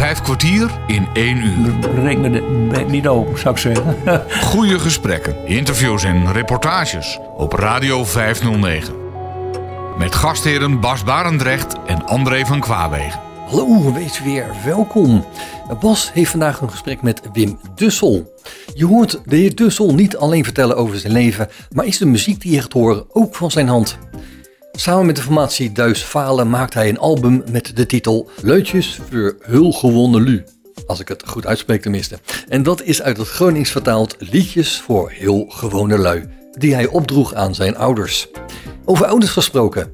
Vijf kwartier in één uur. Breek me de bek niet open, zou ik zeggen. Goede gesprekken, interviews en reportages op Radio 509. Met gastheren Bas Barendrecht en André van Kwaabegen. Hallo, wees weer welkom. Bas heeft vandaag een gesprek met Wim Dussel. Je hoort de heer Dussel niet alleen vertellen over zijn leven, maar is de muziek die je gaat horen ook van zijn hand. Samen met de formatie Duis Falen maakt hij een album met de titel Leutjes voor Hul Gewonnen Lu. Als ik het goed uitspreek tenminste. En dat is uit het Gronings vertaald Liedjes voor Heel Gewone Lui, die hij opdroeg aan zijn ouders. Over ouders gesproken,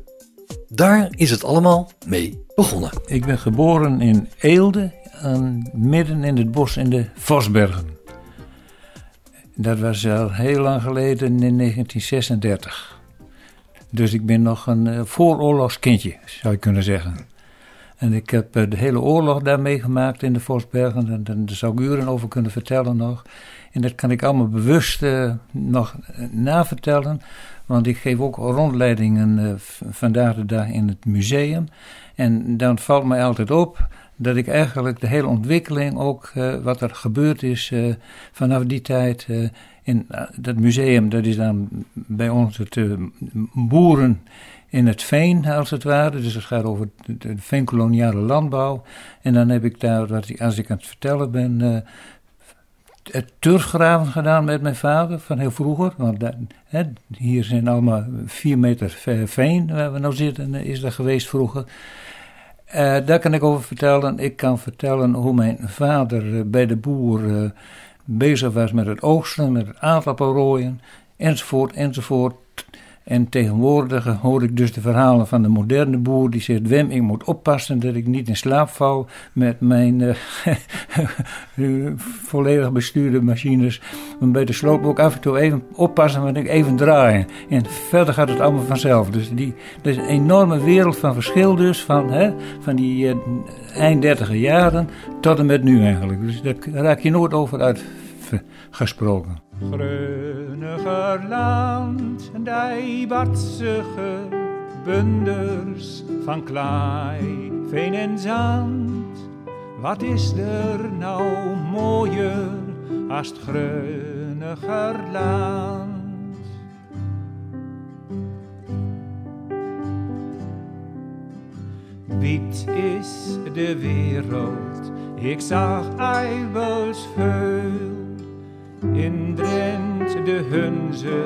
daar is het allemaal mee begonnen. Ik ben geboren in Eelde, aan, midden in het bos in de Vosbergen. Dat was al heel lang geleden in 1936. Dus ik ben nog een uh, vooroorlogskindje, zou je kunnen zeggen. En ik heb uh, de hele oorlog daar meegemaakt in de Vosbergen. En, en daar zou ik uren over kunnen vertellen nog. En dat kan ik allemaal bewust uh, nog navertellen. Want ik geef ook rondleidingen vandaag de dag in het museum. En dan valt mij altijd op dat ik eigenlijk de hele ontwikkeling, ook wat er gebeurd is vanaf die tijd in dat museum, dat is dan bij ons het boeren in het veen, als het ware. Dus het gaat over de, veenkoloniale landbouw. En dan heb ik daar, als ik aan het vertellen ben, het turfgraven gedaan met mijn vader van heel vroeger. Want hè, hier zijn allemaal vier meter veen waar we nou zitten, is dat geweest vroeger. Uh, daar kan ik over vertellen. Ik kan vertellen hoe mijn vader bij de boer bezig was met het oogsten, met het aardappelrooien, enzovoort, enzovoort. En tegenwoordig hoor ik dus de verhalen van de moderne boer die zegt: Wem, ik moet oppassen dat ik niet in slaap val met mijn uh, volledig bestuurde machines. Maar bij de sloop ook af en toe even oppassen, want ik even draaien. En verder gaat het allemaal vanzelf. Dus die, dat is een enorme wereld van verschil, dus van, hè, van die uh, eind dertiger jaren tot en met nu eigenlijk. Dus daar raak je nooit over uit gesproken. Gröniger land, die bunders van klei, veen en zand. Wat is er nou mooier als het gröniger land? Is de wereld, ik zag eibels veel. In Drenthe de Hunze,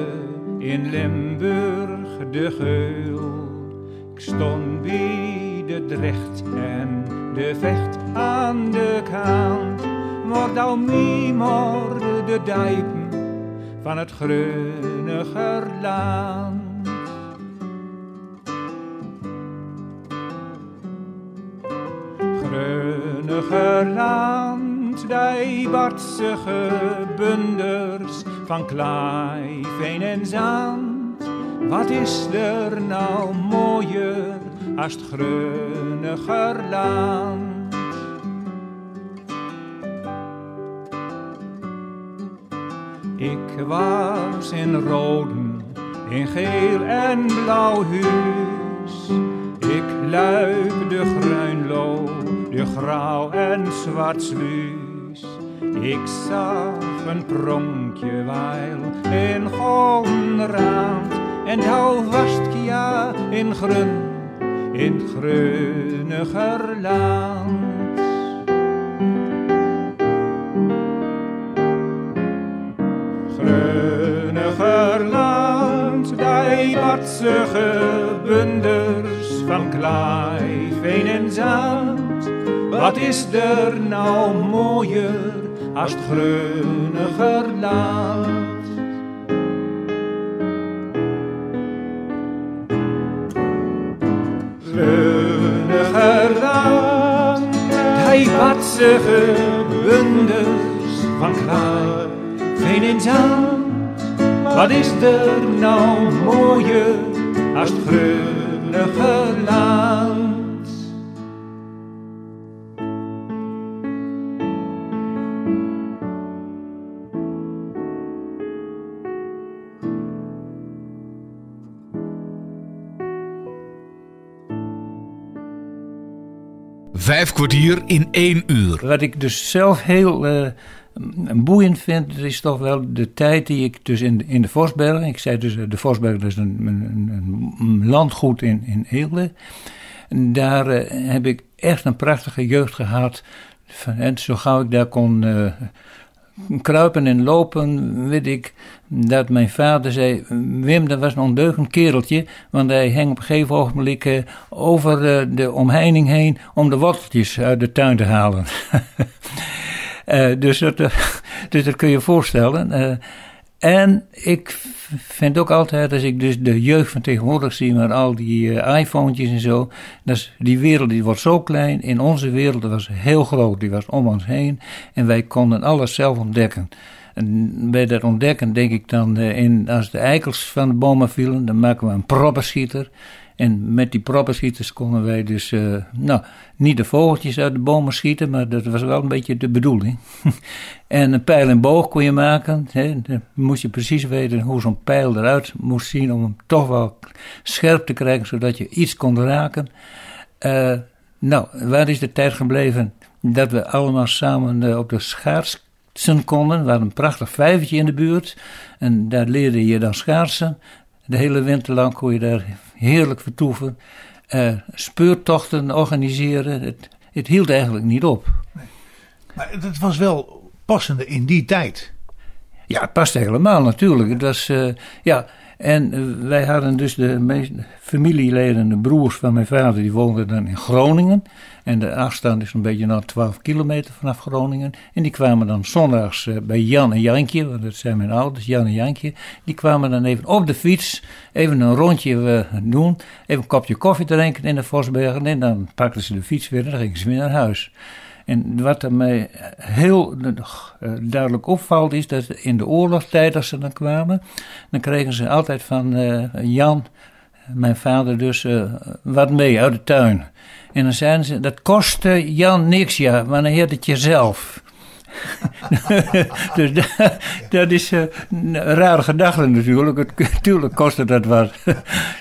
in Limburg de Geul. Ik stond bij de Drecht en de Vecht aan de kant. Wordt al miemorde de dijpen van het Gröniger land. Land, die bartsige bunders van klei, veen en zand. Wat is er nou mooier als het Gröniger land? Ik was in roden, in geel en blauw huis. Ik luik de Gruinlo, de grauw en zwart sluis. Ik zag een pronkje weil in Goldenraad en hou vast ja in grun, in Gröniger land. Gröniger land, die batsige bunders van klei, veen en zand. Wat is er nou mooier als het Gröniger land? Gröniger land, die batsige bunders van klei, veen en zand. Wat is er nou mooier als het Gröniger land? Vijf kwartier in één uur. Wat ik dus zelf heel uh, boeiend vind, is toch wel de tijd die ik dus in, in de Vosbergen... Ik zei dus, de Vosbergen is een, een, landgoed in, in Eelde. Daar uh, heb ik echt een prachtige jeugd gehad. En zo gauw ik daar kon... kruipen en lopen, weet ik, dat mijn vader zei: Wim, dat was een ondeugend kereltje. Want hij hing op een gegeven ogenblik uh, over uh, de omheining heen om de worteltjes uit de tuin te halen. uh, dus, dat, dus dat kun je voorstellen. En ik vind ook altijd, als ik dus de jeugd van tegenwoordig zie met al die iPhones en zo, dat die wereld die wordt zo klein. In onze wereld was heel groot, die was om ons heen en wij konden alles zelf ontdekken. En bij dat ontdekken denk ik dan, uh, in, als de eikels van de bomen vielen, dan maken we een proppenschieter. En met die proppenschieters konden wij dus, uh, nou, niet de vogeltjes uit de bomen schieten, maar dat was wel een beetje de bedoeling. en een pijl en boog kon je maken. Dan moest je precies weten hoe zo'n pijl eruit moest zien om hem toch wel scherp te krijgen, zodat je iets kon raken. Uh, nou, waar is de tijd gebleven dat we allemaal samen uh, op de schaatsen konden? We hadden een prachtig vijvertje in de buurt en daar leerde je dan schaatsen. De hele winter lang kon je daar heerlijk vertoeven. Uh, speurtochten organiseren. Het, het, hield eigenlijk niet op. Nee. Maar het was wel passende in die tijd. Ja, het past helemaal natuurlijk. Het was, uh, ja, en uh, wij hadden dus de meeste familieleden, de broers van mijn vader, die woonden dan in Groningen. En de afstand is een beetje naar 12 kilometer vanaf Groningen. En die kwamen dan zondags uh, bij Jan en Jankje, want dat zijn mijn ouders, Jan en Jankje. Die kwamen dan even op de fiets, even een rondje uh, doen, even een kopje koffie drinken in de Vosbergen. En dan pakten ze de fiets weer en dan gingen ze weer naar huis. En wat er mij heel uh, duidelijk opvalt is dat in de oorlogstijd als ze dan kwamen, dan kregen ze altijd van Jan, mijn vader dus, uh, wat mee uit de tuin. En dan zeiden ze, dat kostte Jan niks ja, maar dan heet het jezelf. dus dat, dat is uh, een rare gedachte natuurlijk. Het, natuurlijk kostte dat wat.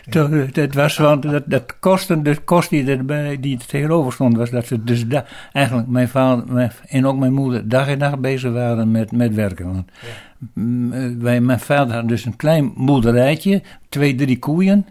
dat was, want dat, dat kosten, de kost die erbij, die er tegenover stond, was dat ze dus da, eigenlijk mijn vader en ook mijn moeder dag en nacht bezig waren met, met werken. Want ja. wij, mijn vader had dus een klein boerderijtje, twee, drie koeien.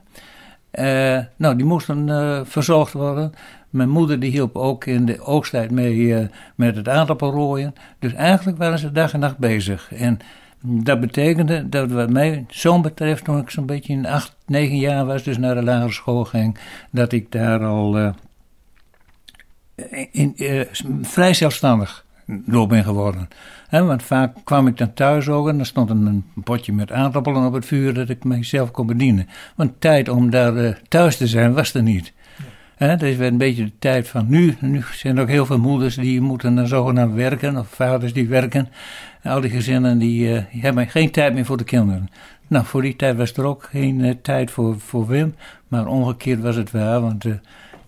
Uh, nou, die moesten uh, verzorgd worden. Mijn moeder die hielp ook in de oogsttijd mee uh, met het aardappelrooien. Dus eigenlijk waren ze dag en nacht bezig. En dat betekende dat wat mij zoon betreft, toen ik zo'n beetje in acht, negen jaar was, dus naar de lagere school ging, dat ik daar al in, vrij zelfstandig door ben geworden. Want vaak kwam ik dan thuis ook en er stond een, een, potje met aardappelen op het vuur dat ik mijzelf kon bedienen. Want tijd om daar uh, thuis te zijn was er niet. He, is weer een beetje de tijd van nu. Nu zijn er ook heel veel moeders die moeten dan zogenaamd werken, of vaders die werken. En al die gezinnen die, uh, die, hebben geen tijd meer voor de kinderen. Nou, voor die tijd was er ook geen uh, tijd voor, voor Wim, maar omgekeerd was het wel, want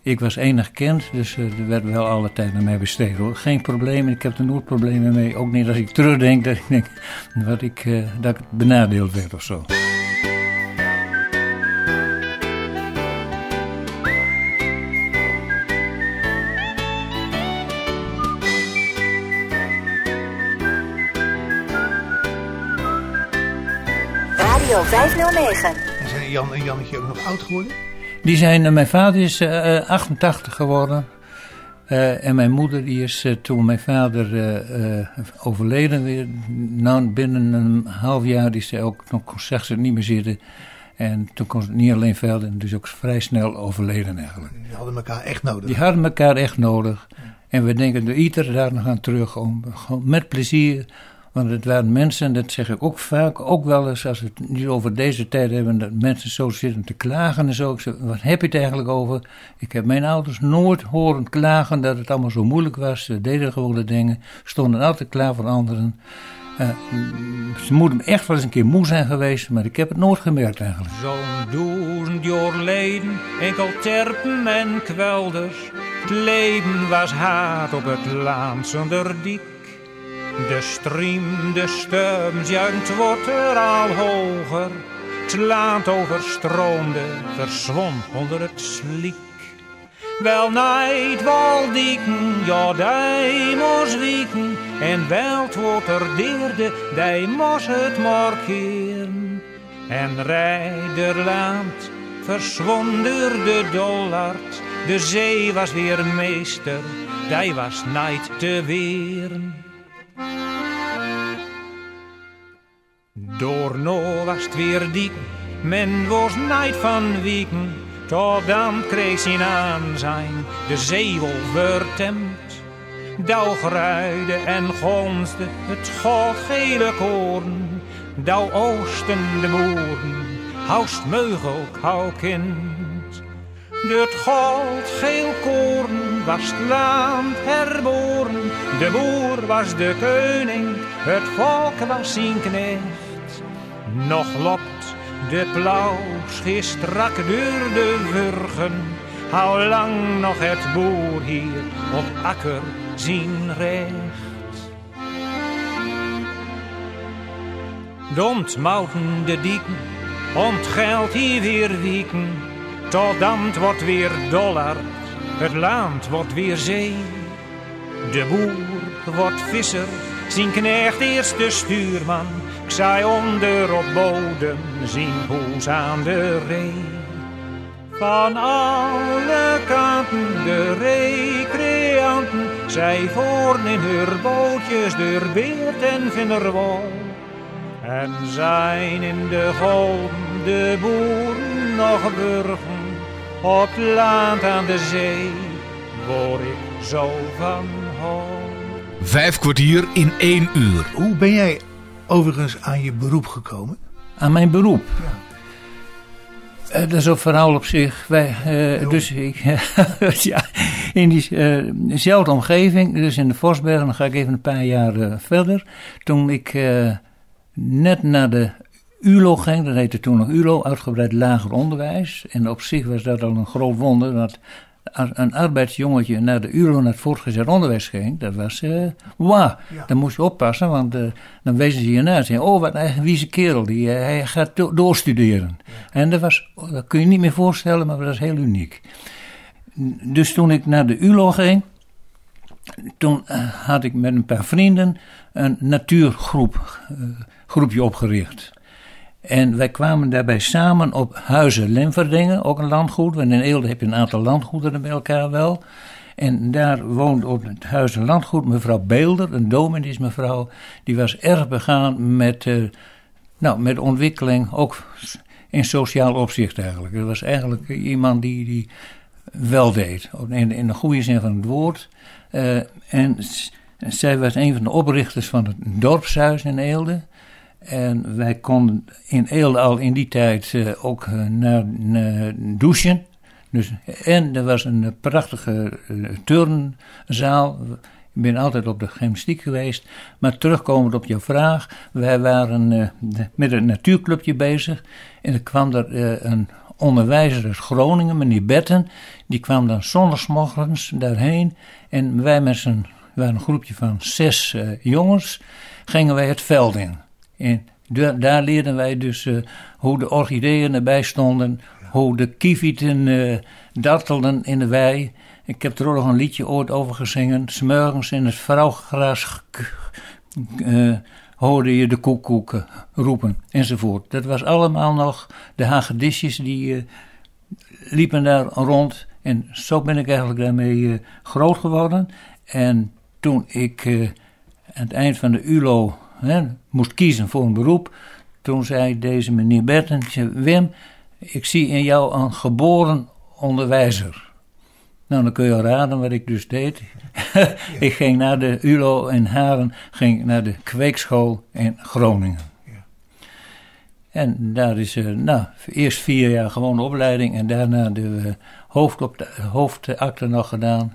ik was enig kind, dus uh, er werd wel alle tijd naar mij besteed hoor. Geen probleem, ik heb er nooit problemen mee. Ook niet als ik terugdenk dat ik denk wat ik, uh, dat ik benadeeld werd of zo. Radio 509. En zijn Jan en Jannetje ook nog oud geworden? Die zijn, uh, mijn vader is uh, 88 geworden. Uh, en mijn moeder die is uh, toen mijn vader overleden weer. Nou, binnen een half jaar is ze ook, toen zag ze niet meer zitten. En toen kon ze niet alleen velden, dus ook vrij snel overleden eigenlijk. Die hadden elkaar echt nodig. Die hadden elkaar echt nodig. En we denken er ieder daar nog aan terug om gewoon met plezier want het waren mensen, dat zeg ik ook vaak, ook wel eens als we het nu over deze tijd hebben, dat mensen zo zitten te klagen en zo. Ik zeg, wat heb je het eigenlijk over? Ik heb mijn ouders nooit horen klagen dat het allemaal zo moeilijk was. Ze deden gewoon de dingen, stonden altijd klaar voor anderen. Uh, ze moeten echt wel eens een keer moe zijn geweest, maar ik heb het nooit gemerkt eigenlijk. Zo'n duizend jaar geleden, enkel terpen en kwelders. Het leven was haat op het land zonder dik. De stream, de stem, juint wordt er al hoger. Het overstroomde, verzwom onder het sliek. Wel nijd wal dieken, ja wieken. En wel het water deerde, mos het markeren. En rijderland verswonder de dollard. De zee was weer meester, die was nijd te weren. Door no was weer diep, men was nijd van wieken. Tot dan kreeg zijn aanzijn de zeewolf vertemd. Douw gruide en gonsde het goudgele koren. Douw oosten de moeren, houst meugel, kind. Het goudgeel koren was het land herboren. De boer was de koning, het volk was zijn knecht. Nog lopt de schier strak door de wurgen. Hoe lang nog het boer hier op akker zien recht? Domt mouten de dieken, geld hier weer wieken. Tot dan het wordt weer dollar, het land wordt weer zee. De boer wordt visser, zijn knecht eerst de stuurman. Ik zei onder op bodem, zien poes aan de ree. Van alle kanten de recreanten, zij voeren in hun bootjes door Beert en Vinderwal. En zijn in de golven de boeren nog burgen, op het land aan de zee, waar ik zo van hou. Vijf kwartier in één uur. Hoe ben jij overigens aan je beroep gekomen? Aan mijn beroep. Eh, dat is een verhaal op zich. Wij, eh, dus ik, ja, in diezelfde omgeving, dus in de Vosbergen, dan ga ik even een paar jaar eh, verder. Toen ik eh, net naar de ULO ging, dat heette toen nog ULO, uitgebreid lager onderwijs. En op zich was dat al een groot wonder, dat als een arbeidsjongetje naar de ULO, naar het voortgezet onderwijs ging, dat was, eh wauw, Ja. dan moest je oppassen, want eh, dan wezen ze je na en zeiden, oh, wat een wieze kerel, die, eh, hij gaat do- doorstuderen. En dat was, dat kun je niet meer voorstellen, maar dat was heel uniek. Dus toen ik naar de ULO ging, toen had ik met een paar vrienden een natuurgroep, groepje opgericht. En wij kwamen daarbij samen op Huizen Lemverdingen, ook een landgoed. Want in Eelde heb je een aantal landgoederen bij elkaar wel. En daar woont op het Huizen Landgoed mevrouw Beelder, een domineesmevrouw. Die was erg begaan met, eh, nou, met ontwikkeling, ook in sociaal opzicht eigenlijk. Dat was eigenlijk iemand die, die wel deed, in, in de goede zin van het woord. Eh, en zij was een van de oprichters van het dorpshuis in Eelde. En wij konden in Eelde al in die tijd eh, ook eh, naar, douchen. Dus, en er was een eh, prachtige turnzaal. Ik ben altijd op de gymnastiek geweest. Maar terugkomend op jouw vraag. Wij waren met een natuurclubje bezig. En er kwam er een onderwijzer uit Groningen, meneer Betten. Die kwam dan zondagsmorgens daarheen. En wij met z'n, een groepje van zes jongens, gingen wij het veld in. En da- daar leerden wij dus eh, hoe de orchideeën erbij stonden, hoe de kievieten eh, dartelden in de wei. Ik heb er ook nog een liedje ooit over gezongen. Smorgens in het vrouwgras eh, hoorde je de koekoeken roepen enzovoort. Dat was allemaal nog de hagedisjes die liepen daar rond. En zo ben ik eigenlijk daarmee groot geworden. En toen ik aan het eind van de ULO hè, moest kiezen voor een beroep, toen zei deze meneer Berten, die zei, Wim, ik zie in jou een geboren onderwijzer. Nou, dan kun je al raden wat ik dus deed. ik ging naar de ULO in Haren, ging naar de kweekschool in Groningen. En daar is, eh, nou, eerst vier jaar gewone opleiding en daarna de eh, hoofdop- hoofdakte nog gedaan.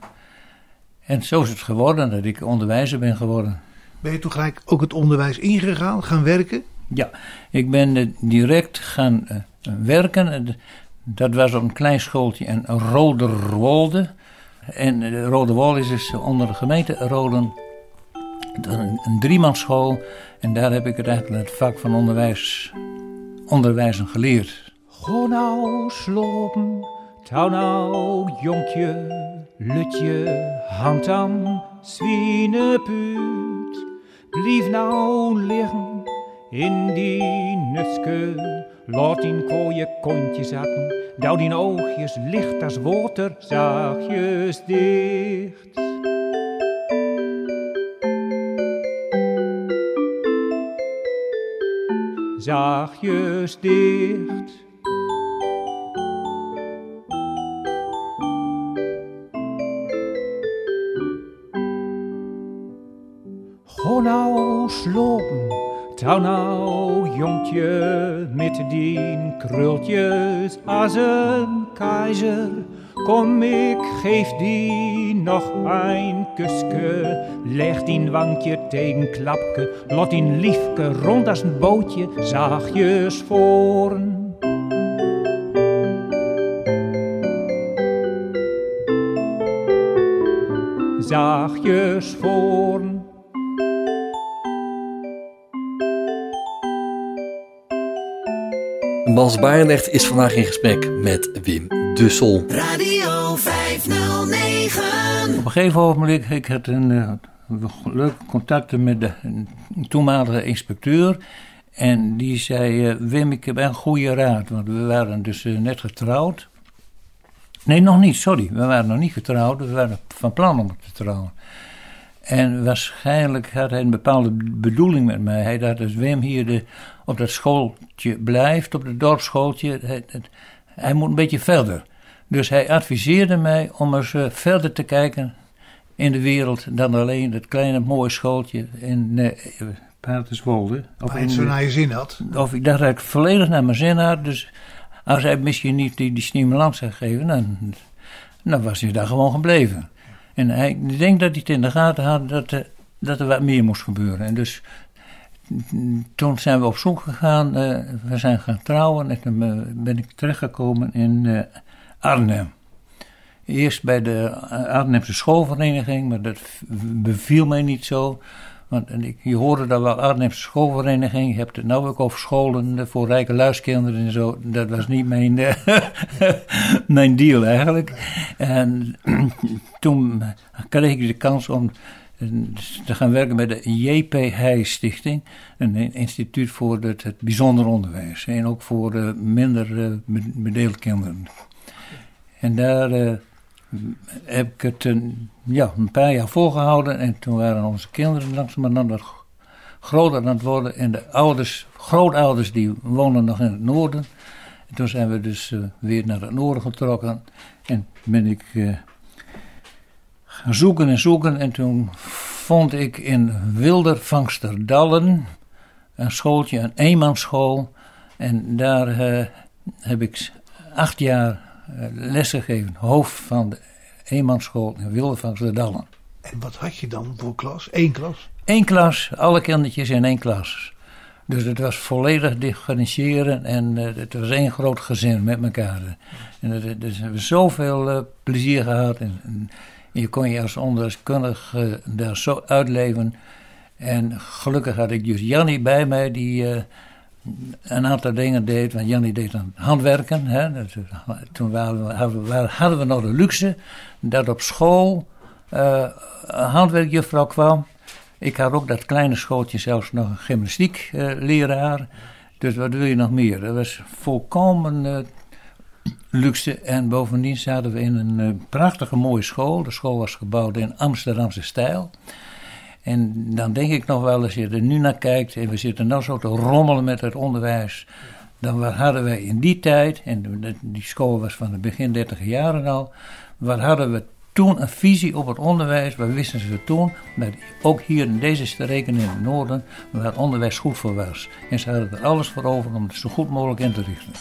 En zo is het geworden dat ik onderwijzer ben geworden. Ben je toen gelijk ook het onderwijs ingegaan, gaan werken? Ja, ik ben eh, direct gaan eh, werken. Eh, Dat was op een klein schooltje in Roderwolde. En Roderwolde is dus onder de gemeente Roden een, een driemanschool. En daar heb ik het eigenlijk het vak van onderwijs, onderwijzen geleerd. Go nou slopen, Touw nou, jonkje, lutje, handam, zwienepuut. Blief nou liggen in die nuske. Laat die kooie kontje zaten. Douw die oogjes licht als water, zachtjes dicht. Zachtjes dicht. Slopen, nou jonkje met die krultjes als een keizer. Kom, ik geef die nog een kuske. Leg die wankje tegen klapke, laat die liefke rond als een bootje zachtjes voren. Zachtjes voren. Bas Barendrecht is vandaag in gesprek met Wim Dussel. Radio 509. Op een gegeven ogenblik ik had een eh, leuke contacten met de toenmalige inspecteur. En die zei, eh, Wim, ik heb een goede raad. Want we waren dus eh, net getrouwd. Nee, nog niet, sorry. We waren nog niet getrouwd. We waren van plan om te trouwen. En waarschijnlijk had hij een bepaalde bedoeling met mij. Hij dacht, als Wim hier de, op dat schooltje blijft, op het dorpsschooltje, hij, het- hij moet een beetje verder. Dus hij adviseerde mij om eens eh, verder te kijken in de wereld dan alleen het kleine mooie schooltje in uh, Paterswolde. Of, het in zo de- naar je zin had. of ik dacht dat ik volledig naar mijn zin had. Dus als hij misschien niet die, die stimulans had gegeven, dan, dan was hij daar gewoon gebleven. En hij, ik denk dat hij het in de gaten had dat, er- dat er wat meer moest gebeuren. En dus toen zijn we op zoek gegaan. eh, we zijn gaan trouwen en toen eh, ben ik terechtgekomen in eh, Arnhem. Eerst bij de Arnhemse schoolvereniging, maar dat beviel mij niet zo. Want je hoorde dat wel Arnhemse schoolvereniging. Je hebt het nou ook over scholen voor rijke luiskinderen en zo. Dat was niet mijn, mijn deal eigenlijk. En toen kreeg ik de kans om te gaan werken bij de J.P. Heij Stichting. Een instituut voor het, bijzonder onderwijs. En ook voor eh, minder be- bedeelde kinderen. En daar eh, heb ik het een, ja, een paar jaar volgehouden. En toen waren onze kinderen langzamerhand groter aan het worden. En de ouders, grootouders, die woonden nog in het noorden. En toen zijn we dus weer naar het noorden getrokken. En ben ik zoeken en zoeken. En toen vond ik in Wildervangsterdallen een schooltje, een eenmansschool. En daar eh, heb ik acht jaar eh, lessen gegeven. Hoofd van de eenmansschool in Wildervangsterdallen. En wat had je dan voor klas? Eén klas? Eén klas, alle kindertjes in één klas. Dus het was volledig differentiëren en eh, het was één groot gezin met elkaar. En het, het- dus we hebben zoveel eh, plezier gehad. En, en je kon je als onderwijskundige daar zo uitleven. En gelukkig had ik dus Jannie bij mij die eh, een aantal dingen deed. Want Jannie deed aan handwerken. Hè. Toen we, hadden, we, hadden we nog de luxe dat op school eh, een handwerkjuffrouw kwam. Ik had ook dat kleine schooltje zelfs nog een gymnastiekleraar. dus wat wil je nog meer? Dat was volkomen eh, luxe. En bovendien zaten we in een eh, prachtige mooie school. De school was gebouwd in Amsterdamse stijl. En dan denk ik nog wel, als je er nu naar kijkt en we zitten nou zo te rommelen met het onderwijs. Dan waar hadden wij in die tijd, en die school was van de begin 30 jaren al, waar hadden we toen een visie op het onderwijs. Waar wisten ze toen, dat ook hier in deze streken in het noorden, waar het onderwijs goed voor was. En ze hadden er alles voor over om het zo goed mogelijk in te richten.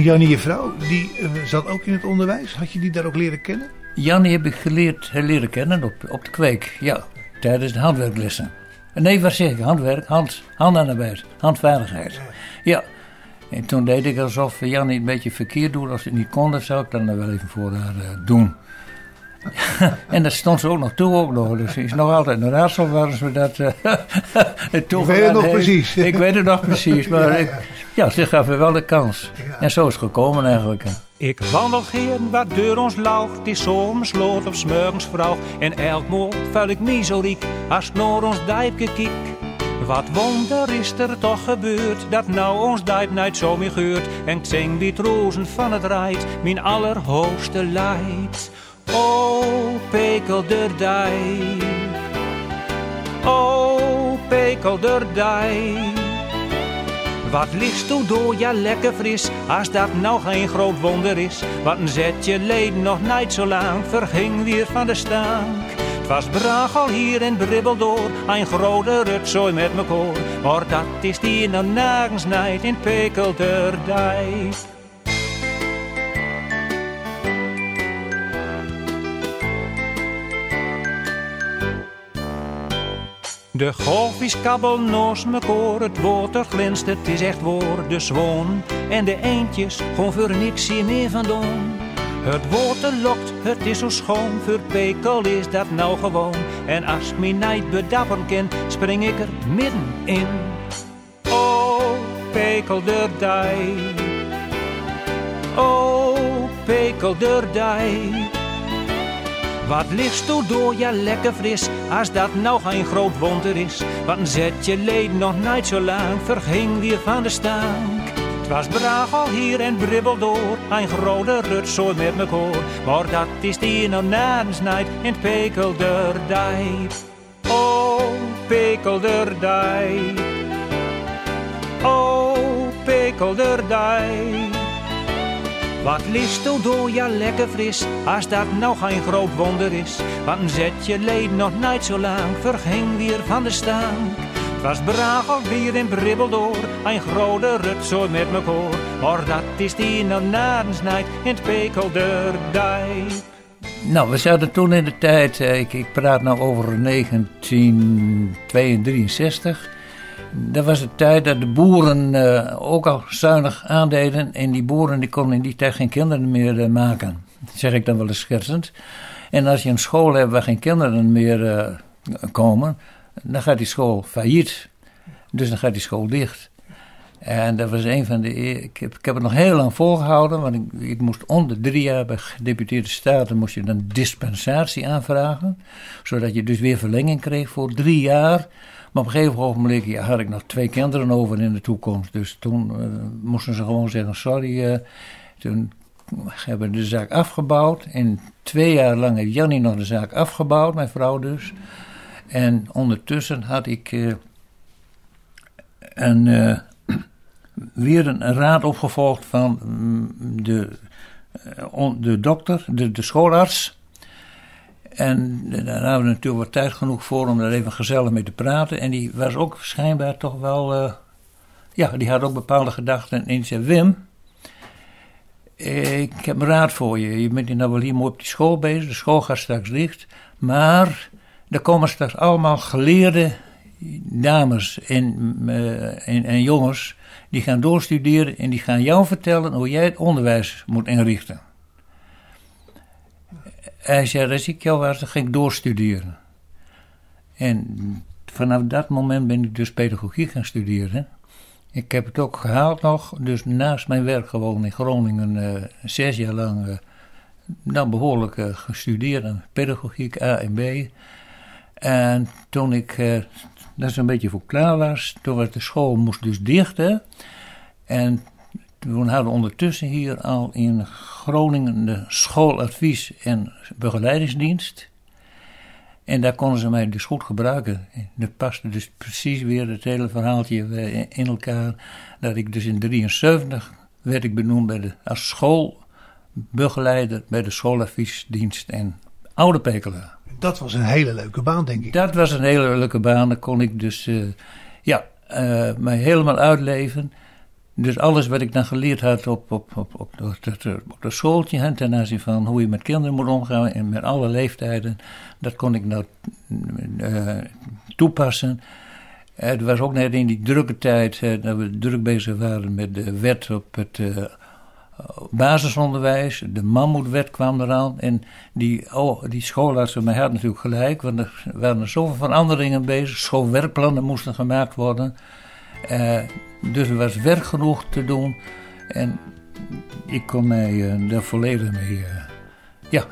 En Jannie, je vrouw, die eh, zat ook in het onderwijs. Had je die daar ook leren kennen? Jannie heb ik geleerd, eh, leren kennen op, op de kweek, ja, tijdens de handwerklessen. Nee, wat zeg ik? Handwerk, hand, handarbeid, handvaardigheid. Ja, En toen deed ik alsof Jan niet een beetje verkeerd doet. Als het niet kon, dan zou ik dan wel even voor haar uh, doen. en dat stond ze ook nog toe ook nog. Dus het is nog altijd een raadsel waar ze dat uh, Ik weet het nog heeft. precies. Ik weet het nog precies. Maar ja, ik, ja, ze gaf me wel de kans. Ja. En zo is het gekomen eigenlijk. Ik wandel geen waar deur ons lauw, het is soms lood of smurgens vrouw. En elk moord vuil ik me zo riek, als ik naar ons dijpje kiek. Wat wonder is er toch gebeurd, dat nou ons dijp niet zo meer geurt. En ik zing wie rozen van het rijdt, mijn allerhoogste leid. O, pekel der dijk. O, pekel der dijk. Wat ligt toe door, ja lekker fris, als dat nou geen groot wonder is. Wat een zetje leden nog niet zo lang, verging weer van de stank. Het was al hier en bribbel door, een grote rutzooi met me koor. Maar dat is die nergens niet in Pekelderdijk. De golf is kabbel noos me koor, het water glinst, het is echt woord. De zwoon en de eendjes, gewoon voor niks hier meer van. Het water lokt, het is zo schoon, voor pekel is dat nou gewoon. En als me niet bedappen ken, spring ik er midden in. Oh, pekel der dij. Oh, pekel der dij. Wat ligt toe door, ja lekker fris, als dat nou geen groot wonder is. Wat een zetje leed nog niet zo lang, verging weer van de stank. Het was braag al hier en bribbel door, een grote rutzooi met me koor. Maar dat is die nog nergens niet in Pekelderdijk. Oh, Pekelderdijk. Oh, Pekelderdijk. Wat liefst door, ja lekker fris, als dat nou geen groot wonder is. Want een zetje leed nog niet zo lang, verging weer van de stank. Het was braag alweer in bribbel door, een grote rutzooi met me koor. Maar dat is die nou in het Pekelderdijk. Nou, we zaten toen in de tijd, ik, ik praat nou over 1962 dat was de tijd dat de boeren uh, ook al zuinig aandeden. En die boeren die konden in die tijd geen kinderen meer uh, maken. Dat zeg ik dan wel eens schertsend. En als je een school hebt waar geen kinderen meer uh, komen, dan gaat die school failliet. Dus dan gaat die school dicht. En dat was een van de. Ik heb, ik heb het nog heel lang volgehouden, want ik, ik gedeputeerde onder drie jaar bij gedeputeerde staten moest je dan dispensatie aanvragen. Zodat je dus weer verlenging kreeg voor drie jaar. Maar op een gegeven moment ja, had ik nog twee kinderen over in de toekomst. Dus toen uh, moesten ze gewoon zeggen: sorry. Uh, toen hebben we de zaak afgebouwd. En twee jaar lang heeft Jannie nog de zaak afgebouwd, mijn vrouw dus. En ondertussen had ik uh, een, weer een, raad opgevolgd van mm, de, de dokter, de, de schoolarts. En daar hadden we natuurlijk wat tijd genoeg voor om daar even gezellig mee te praten. En die was ook schijnbaar toch wel. Uh, ja, die had ook bepaalde gedachten. En die zei: Wim, ik heb een raad voor je. Je bent nou wel hier mooi op die school bezig. De school gaat straks dicht. Maar er komen straks allemaal geleerde dames en, en, en jongens. Die gaan doorstuderen en die gaan jou vertellen hoe jij het onderwijs moet inrichten. Hij zei, als ik jou was, dan ging ik doorstuderen. En vanaf dat moment ben ik dus pedagogiek gaan studeren. Ik heb het ook gehaald nog, dus naast mijn werk gewoon in Groningen uh, zes jaar lang uh, behoorlijk uh, gestudeerd. Pedagogiek A en B. En toen ik daar zo'n beetje voor klaar was, toen was de school moest dus dichten. En we hadden ondertussen hier al in Groningen de schooladvies- en begeleidingsdienst. En daar konden ze mij dus goed gebruiken. Dat paste dus precies weer het hele verhaaltje in elkaar. Dat ik dus in 73 werd ik benoemd bij de, als schoolbegeleider bij de schooladviesdienst en Oude Pekela. Dat was een hele leuke baan, denk ik. Dat was een hele leuke baan. Daar kon ik dus uh, ja, uh, mij helemaal uitleven. Dus alles wat ik dan geleerd had op, op, op, op, op, op de schooltje, ten aanzien van hoe je met kinderen moet omgaan en met alle leeftijden, dat kon ik nou uh, toepassen. Het was ook net in die drukke tijd eh, dat we druk bezig waren met de wet op het eh, basisonderwijs. De mammoetwet kwam eraan. En die, oh, die schoolartsen mij hadden natuurlijk gelijk, want er waren er zoveel veranderingen bezig. Schoolwerkplannen moesten gemaakt worden. Eh, dus er was werk genoeg te doen. En ik kon mij eh, daar volledig mee eh, ja,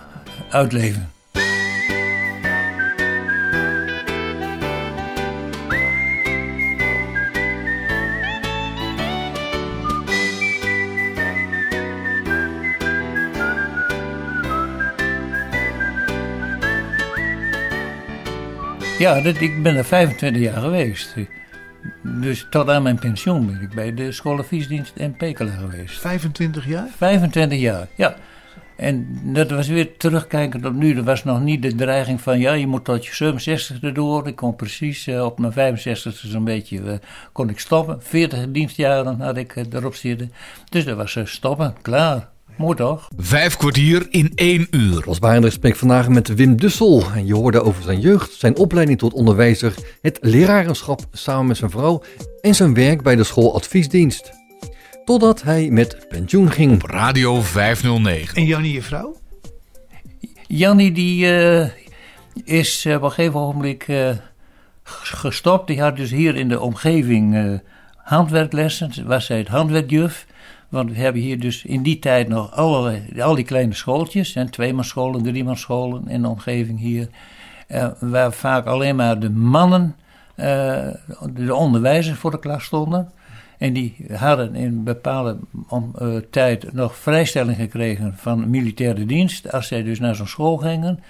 uitleven. Ja, dat, ik ben er 25 jaar geweest. Dus tot aan mijn pensioen ben ik bij de scholenviesdienst in Pekela geweest. 25 jaar? 25 jaar, ja. En dat was weer terugkijken tot nu. Er was nog niet de dreiging van, ja, je moet tot je 67 erdoor. Ik kon precies eh, op mijn 65 zo'n beetje, uh, kon ik stoppen. 40 dienstjaren had ik uh, erop zitten. Dus dat was stoppen, klaar. Toch? Vijf kwartier in één uur. Was bij een gesprek vandaag met Wim Dussel. En je hoorde over zijn jeugd, zijn opleiding tot onderwijzer, het lerarenschap samen met zijn vrouw en zijn werk bij de schooladviesdienst. Totdat hij met pensioen ging. Op Radio 509. En Jannie, je vrouw? Jannie die uh, is uh, op een gegeven ogenblik uh, gestopt. Die had dus hier in de omgeving handwerklessen. Was zij het handwerkjuf. Want we hebben hier dus in die tijd nog allerlei, al die kleine schooltjes. En tweemanscholen, driemanscholen in de omgeving hier. Uh, waar vaak alleen maar de mannen, uh, de onderwijzers voor de klas stonden. En die hadden in een bepaalde om, uh, tijd nog vrijstelling gekregen van militaire dienst. Als zij dus naar zo'n school gingen.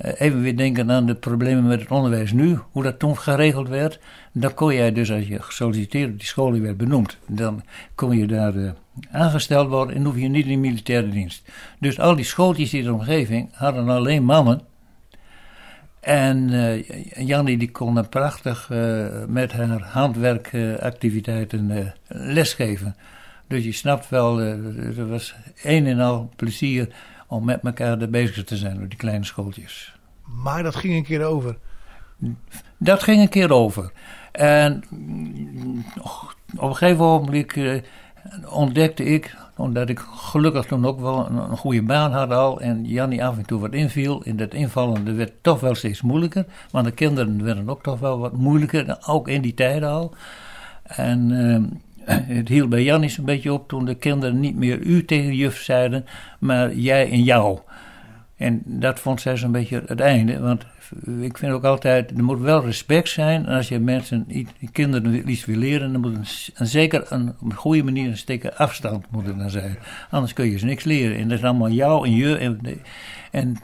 Even weer denken aan de problemen met het onderwijs nu, hoe dat toen geregeld werd. Dan kon jij dus, als je gesolliciteerd op die school werd benoemd, dan kon je daar uh, aangesteld worden en hoef je niet in de militaire dienst. Dus al die schooltjes in de omgeving hadden alleen mannen. En uh, Jannie die kon dan prachtig met haar handwerkactiviteiten lesgeven. Dus je snapt wel, er was een en al plezier om met elkaar er bezig te zijn op die kleine schooltjes. Maar dat ging een keer over. Dat ging een keer over. En op een gegeven moment uh, ontdekte ik, omdat ik gelukkig toen ook wel een, een, goede baan had al en Jannie af en toe wat inviel. En dat invallende werd toch wel steeds moeilijker. Want de kinderen werden ook toch wel wat moeilijker, ook in die tijd al. En uh, het hield bij Jannie een beetje op toen de kinderen niet meer u tegen juf zeiden, maar jij en jou. En dat vond zij zo'n beetje het einde. Want ik vind ook altijd, er moet wel respect zijn. En als je mensen, kinderen iets wil leren, dan moet een, zeker een, op een goede manier een stekken afstand moeten dan zijn. Anders kun je ze niks leren. En dat is allemaal jou en je. En, en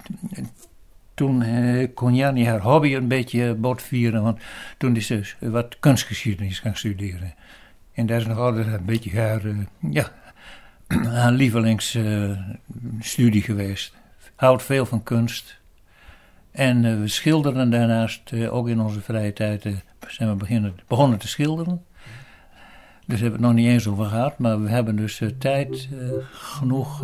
toen eh, kon Jannie haar hobby een beetje botvieren. Want toen is ze wat kunstgeschiedenis gaan studeren. En dat is nog altijd een beetje haar, uh, ja, haar lievelingsstudie uh, geweest. Houdt veel van kunst. En uh, we schilderen daarnaast, ook in onze vrije tijd, zijn we beginnen, begonnen te schilderen. Dus hebben we het nog niet eens over gehad, maar we hebben dus tijd genoeg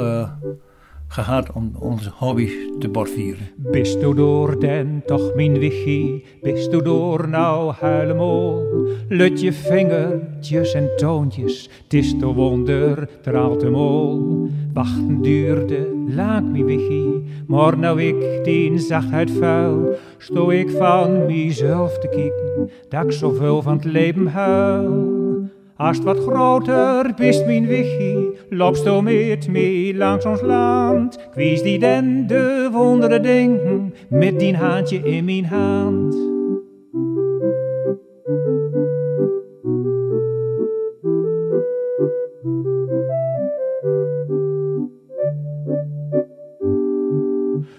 gehad om onze hobby te botvieren. Bist u door den toch mijn wichie, bist u door nou huilemol? Lut je vingertjes en toontjes, tis de wonder, traalt de mol. Wachten duurde, laat mi wichie, maar nou ik die zachtheid vuil, sto ik van mezelf te kieken, dat ik zoveel van het leven huil. Het wat groter bist mijn wichie, du met me langs ons land. Kwies die den de wonderen denken, met die handje in mijn hand.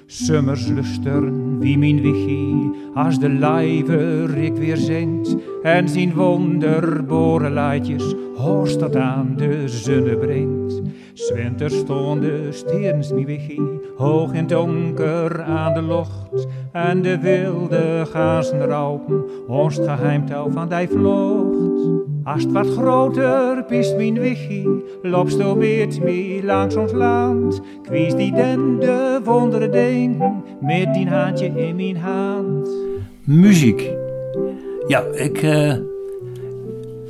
Summers lusteren wie mijn wichie, als de lijver ik weer zingt, en zien wonderbore laadjes, horst dat aan de zonne brengt. Zwinter stonden sterns mi wichie, hoog in donker aan de locht, en de wilde gazen raupen, ons geheimtouw van die vlocht. Als wat groter pist mijn wichie, met me langs ons land. Kwies die den de wondere dingen, met die handje in mijn hand. Muziek. Ja, ik. eh,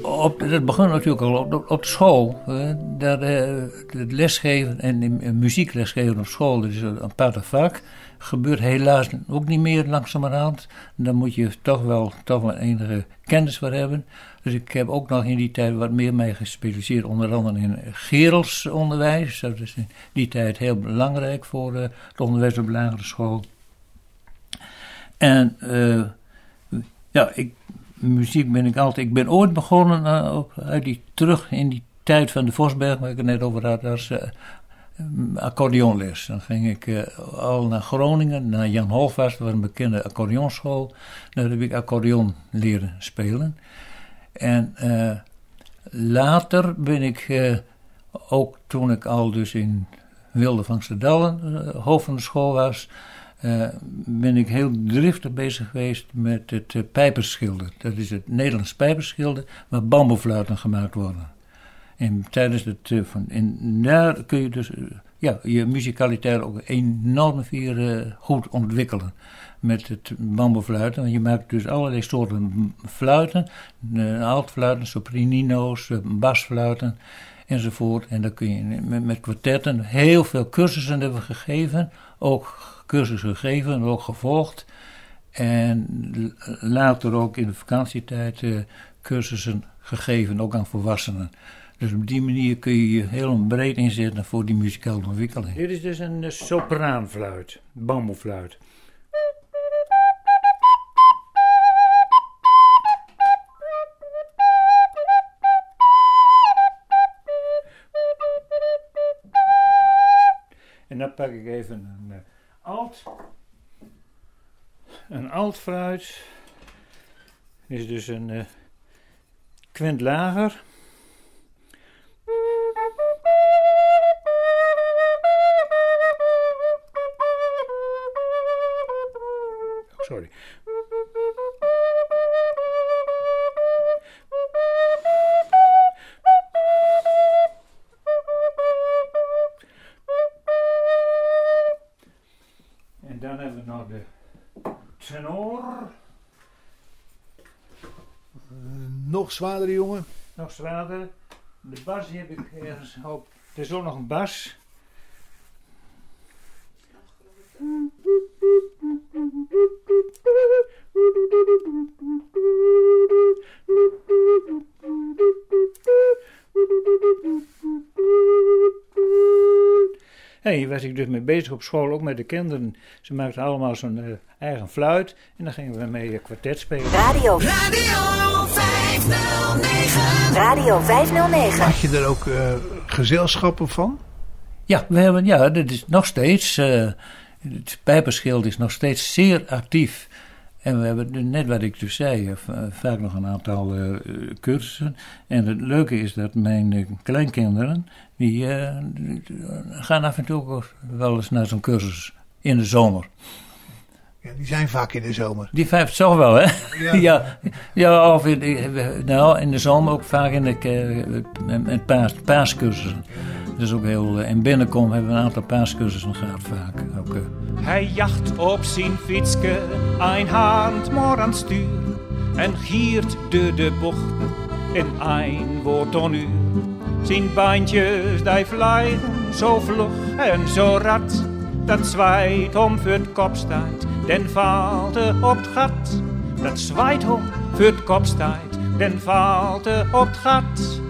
op, dat begon natuurlijk al op, op school. eh, daar, eh, het lesgeven en mu- muzieklesgeven op school, dat is een apart vak. Gebeurt helaas ook niet meer langzamerhand. Dan moet je toch wel, toch wel enige kennis voor hebben. Dus ik heb ook nog in die tijd wat meer mee gespecialiseerd. Onder andere in Gerelsonderwijs. Dat is in die tijd heel belangrijk voor eh, het onderwijs op lagere school. En eh, ja, ik, muziek ben ik altijd. Ik ben ooit begonnen op, uit die, terug in die tijd van de Vosberg, waar ik het net over had, als mm, accordeonles. Dan ging ik eh, al naar Groningen, naar Jan Hofvast, dat was een bekende accordeonschool. Daar heb ik accordeon leren spelen. En later ben ik, ook toen ik al dus in Wilde van Stedallen hoofd van de school was, eh, ben ik heel driftig bezig geweest met het eh, pijperschilden. Dat is het Nederlands pijperschilden waar bamboefluiten gemaakt worden. En tijdens het, eh, van, en daar kun je dus ja, je muzikaliteit ook enorm weer goed ontwikkelen. Met het bamboefluiten. Want je maakt dus allerlei soorten fluiten. Altfluiten, sopranino's, basfluiten enzovoort. En dan kun je met, met kwartetten heel veel cursussen hebben gegeven. Ook cursussen gegeven en ook gevolgd. En later ook in de vakantietijd eh, cursussen gegeven, ook aan volwassenen. Dus op die manier kun je je heel breed inzetten voor die muzikale ontwikkeling. Dit is dus een eh, sopraanfluit, bamboefluit. En dan pak ik even een eh, alt. Een altfluit is dus een eh kwint lager. Zwaardere jongen. Nog zwaarder. De bas die heb ik ergens op. Er is ook nog een bas. En hier was ik dus mee bezig op school, ook met de kinderen. Ze maakten allemaal zo'n eh, eigen fluit. En dan gingen we mee kwartet spelen. Radio, Radio 509. Radio 509. Had je er ook eh, gezelschappen van? Ja, we hebben, ja, dit is nog steeds. eh, het pijperschild is nog steeds zeer actief. En we hebben net wat ik dus zei, eh, va- vaak nog een aantal eh, cursussen. En het leuke is dat mijn kleinkinderen, die eh, gaan af en toe ook wel eens naar zo'n cursus in de zomer. Ja, die zijn vaak in de zomer. Die vijf toch wel, hè? Ja. Ja, ja of in, nou, in de zomer ook vaak in de eh, met paas, paascursussen. Dat is ook heel. eh, En binnenkom hebben we een aantal paascursussen gehad vaak. Ook, eh. Hij jacht op zijn fietske, een hand maar aan het stuur. En giert door de bochten in een woord uur. Zijn baantjes die vliegen zo vlug en zo rad. Dat zwaait om voor het kop staat, den valt op het gat. Dat zwaait om voor het kop staat, den valt op het gat.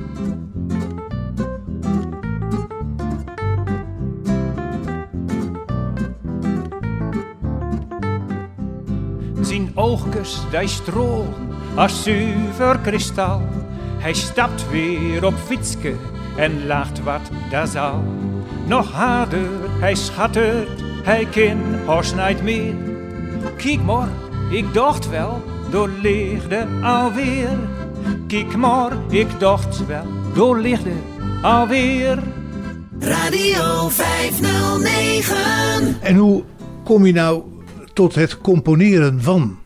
Zijn oogjes, die strooien als zuiver kristal. Hij stapt weer op fietske en lacht wat daar zal. Nog harder, hij schattert, hij kin haast niet meer. Kijk maar, ik dacht wel, door lichte alweer. Kijk maar, ik dacht wel, door lichte alweer. Radio 509. En hoe kom je nou tot het componeren van?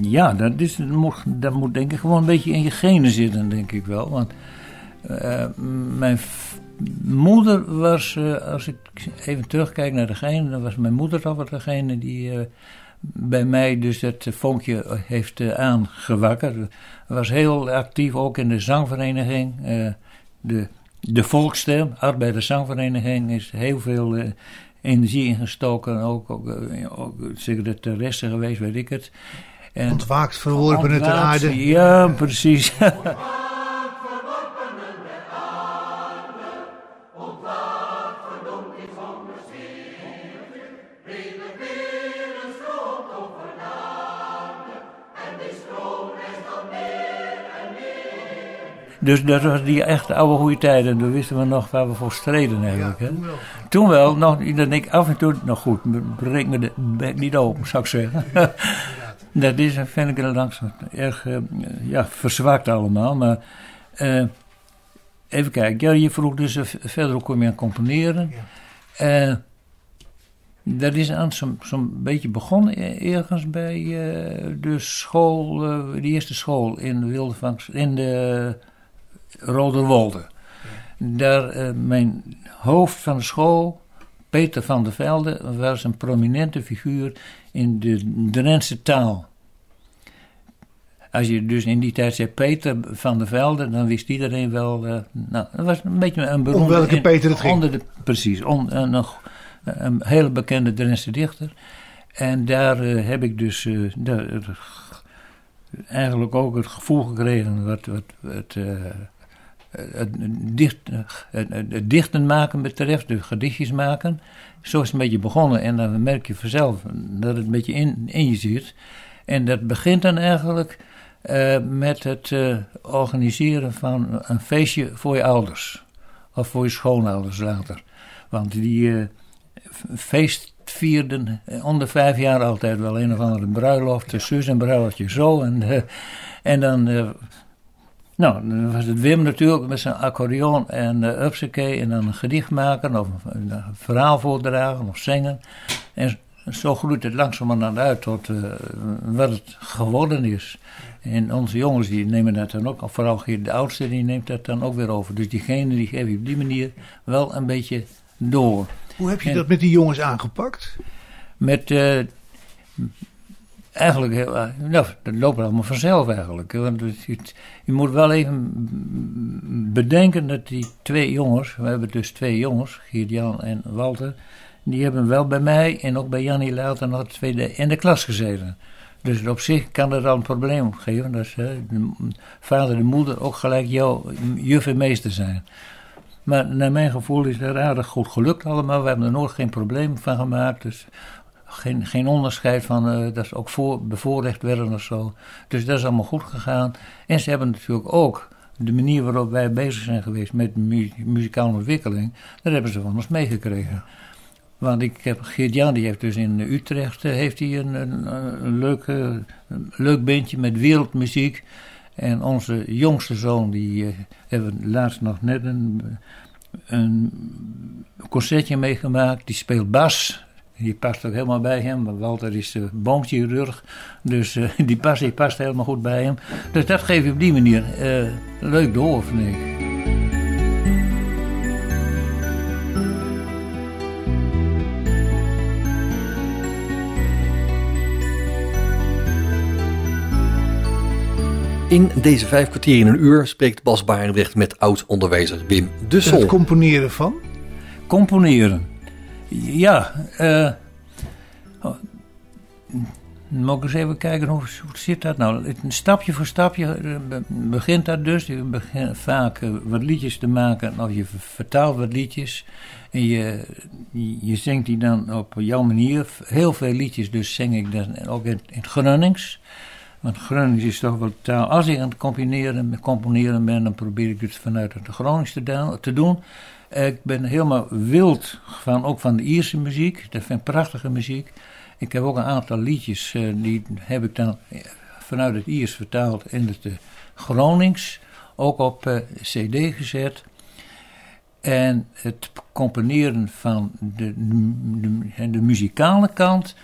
Ja, dat, is, dat, moet, dat moet denk ik gewoon een beetje in je genen zitten, denk ik wel. Want eh, mijn moeder was, eh, als ik even terugkijk naar degene, dan was mijn moeder toch wel degene die eh, bij mij dus dat vonkje heeft aangewakkerd. Was heel actief ook in de zangvereniging. De, de Volksstem, Arbeiderszangvereniging, is heel veel energie ingestoken. Ook, ook, ook secretaresse geweest, weet ik het. En ontwaakt verworpen het aarde. Ja, precies. Dus dat was die echt oude goede tijden. Toen wisten we nog waar we voor streden eigenlijk. Ja, toen, wel. toen wel. nog, denk ik af en toe, nog goed, breek me de bek niet open, zou ik zeggen. dat is, vind ik langzaam erg uh, ja, verzwakt allemaal. Maar uh, even kijken. Ja, je vroeg dus uh, verder hoe kom je aan componeren. Ja. dat is aan zo'n zo beetje begonnen ergens bij de school, de eerste school in Wildevangst, in de Roderwolde. Daar, uh, mijn hoofd van de school, Peter van der Velde, was een prominente figuur in de Drentse taal. Als je dus in die tijd zei Peter van der Velde, dan wist iedereen wel. Uh, nou, dat was een beetje een beroemde. Om welke Peter het ging? Onder de, precies, on, uh, nog een hele bekende Drentse dichter. En daar heb ik dus daar, eigenlijk ook het gevoel gekregen wat. wat, wat het, dicht, het, dichten maken betreft, de gedichtjes maken. Zo is het een beetje begonnen en dan merk je vanzelf dat het een beetje in, in je zit. En dat begint dan eigenlijk uh, met het uh, organiseren van een feestje voor je ouders. Of voor je schoonouders later. Want die uh, feest vierden onder vijf jaar altijd wel een of andere bruiloft, zus en bruiloftje zo. En, en dan nou, dan was het Wim natuurlijk met zijn accordeon en uh, upsakee en dan een gedicht maken of een, verhaal voordragen of zingen. En zo groeit het langzamerhand uit tot uh, wat het geworden is. En onze jongens die nemen dat dan ook, vooral de oudste die neemt dat dan ook weer over. Dus diegene die geef je op die manier wel een beetje door. Hoe heb je dat met die jongens aangepakt? Met... Uh, eigenlijk, heel, nou, dat loopt allemaal vanzelf eigenlijk. Want je moet wel even bedenken dat die twee jongens, we hebben dus twee jongens, Geert-Jan en Walter, die hebben wel bij mij en ook bij Jannie later nog tweede in de klas gezeten. Dus op zich kan dat al een probleem geven. Dat de vader en de moeder ook gelijk jouw juf en meester zijn. Maar naar mijn gevoel is dat aardig goed gelukt allemaal. We hebben er nooit geen probleem van gemaakt. Dus geen, geen onderscheid van uh, dat ze ook voor, bevoorrecht werden of zo. Dus dat is allemaal goed gegaan. En ze hebben natuurlijk ook de manier waarop wij bezig zijn geweest met mu muzikale ontwikkeling, dat hebben ze van ons meegekregen. Want ik heb, Geert-Jan die heeft dus in Utrecht uh, heeft hij een, een, een leuk, uh, leuk bandje met wereldmuziek. En onze jongste zoon, die hebben laatst nog net een, een concertje meegemaakt. Die speelt bas die past ook helemaal bij hem. Walter is de boomchirurg, dus uh, die, past, die past helemaal goed bij hem. Dus dat geef je op die manier uh, leuk door, vind ik. In deze vijf kwartier in een uur spreekt Bas Barendrecht met oud-onderwijzer Wim Dussel. Het componeren van? Componeren. Ja, uh, moet ik eens even kijken hoe, hoe zit dat nou? Stapje voor stapje eh, begint dat dus. Je begint vaak eh, wat liedjes te maken, of je vertaalt wat liedjes. En je, je zingt die dan op jouw manier. Heel veel liedjes dus zing ik dan ook in, in Gronings. Want Gronings is toch wel taal. Als ik aan het componeren, componeren ben, dan probeer ik het vanuit het Gronings te, doen. Ik ben helemaal wild van, ook van de Ierse muziek. Dat vind prachtige muziek. Ik heb ook een aantal liedjes, uh, die heb ik dan vanuit het Iers vertaald in het uh, Gronings. Ook op cd gezet. En het componeren van de, de, de, muzikale kant,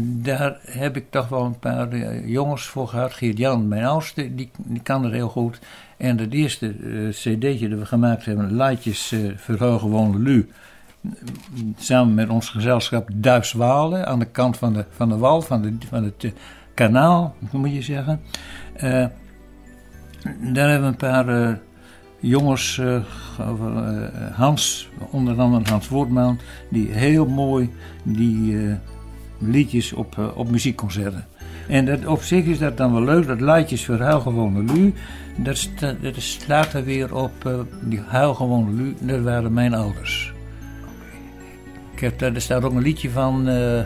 daar heb ik toch wel een paar jongens voor gehad. Geert-Jan, mijn oudste, die, die kan het heel goed. En het eerste uh, cd'tje dat we gemaakt hebben, Laatjes uh, Verheugen Wonen Lu. samen met ons gezelschap Duitswalen aan de kant van de, van de wal, van, de, van het eh, kanaal, moet je zeggen. Eh, daar hebben we een paar eh, jongens, eh, eh, Hans, onder andere Hans Woordman, die heel mooi die eh, liedjes op, eh, op muziekconcerten. En dat, op zich is dat dan wel leuk, dat Laatjes voor Huilgewone Lu, dat, slaat er weer op eh, die Huilgewone Lu, dat waren mijn ouders. Ik heb, daar er staat ook een liedje van, eh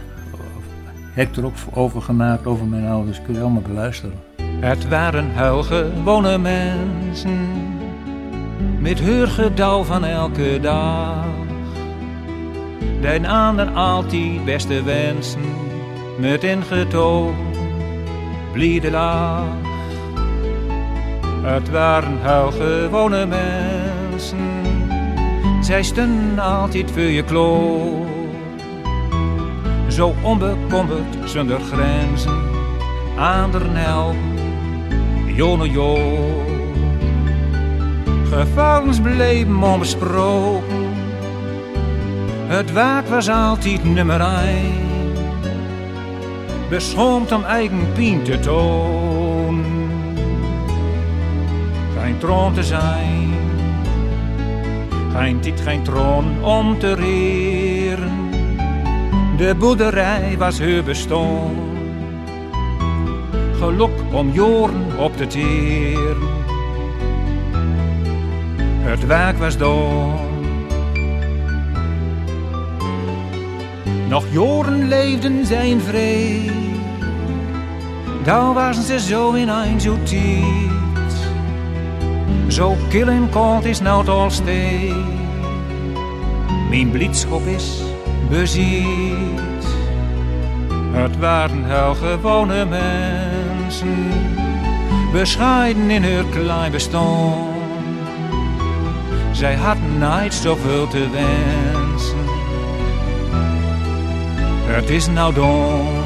heb ik er ook over over mijn ouders, kun je allemaal beluisteren. Het waren huilgewone mensen, met heur gedauw van elke dag. Den ander altijd beste wensen, met ingetoon, bliede lach. Het waren huilgewone mensen, zij stonden altijd voor je kloor. Zo onbekommerd, zonder grenzen, aan de helpen jonge joh. Gevangens bleven onbesproken. Het waak was altijd nummer één. Beschoomd om eigen pien te tonen. Geen troon te zijn. Geen tijd, geen troon om te reren. De boerderij was hun bestaan geluk om joren op te teren. Het werk was door. Nog joren leefden zij in vrede. Daar waren ze zo in een zo tijd. Zo kil en koud is nou het al steeds. Mijn blijdschap is beziet. Het waren heel gewone mensen, bescheiden in hun klein bestaan. Zij hadden nooit zoveel te wensen. Het is nou dan.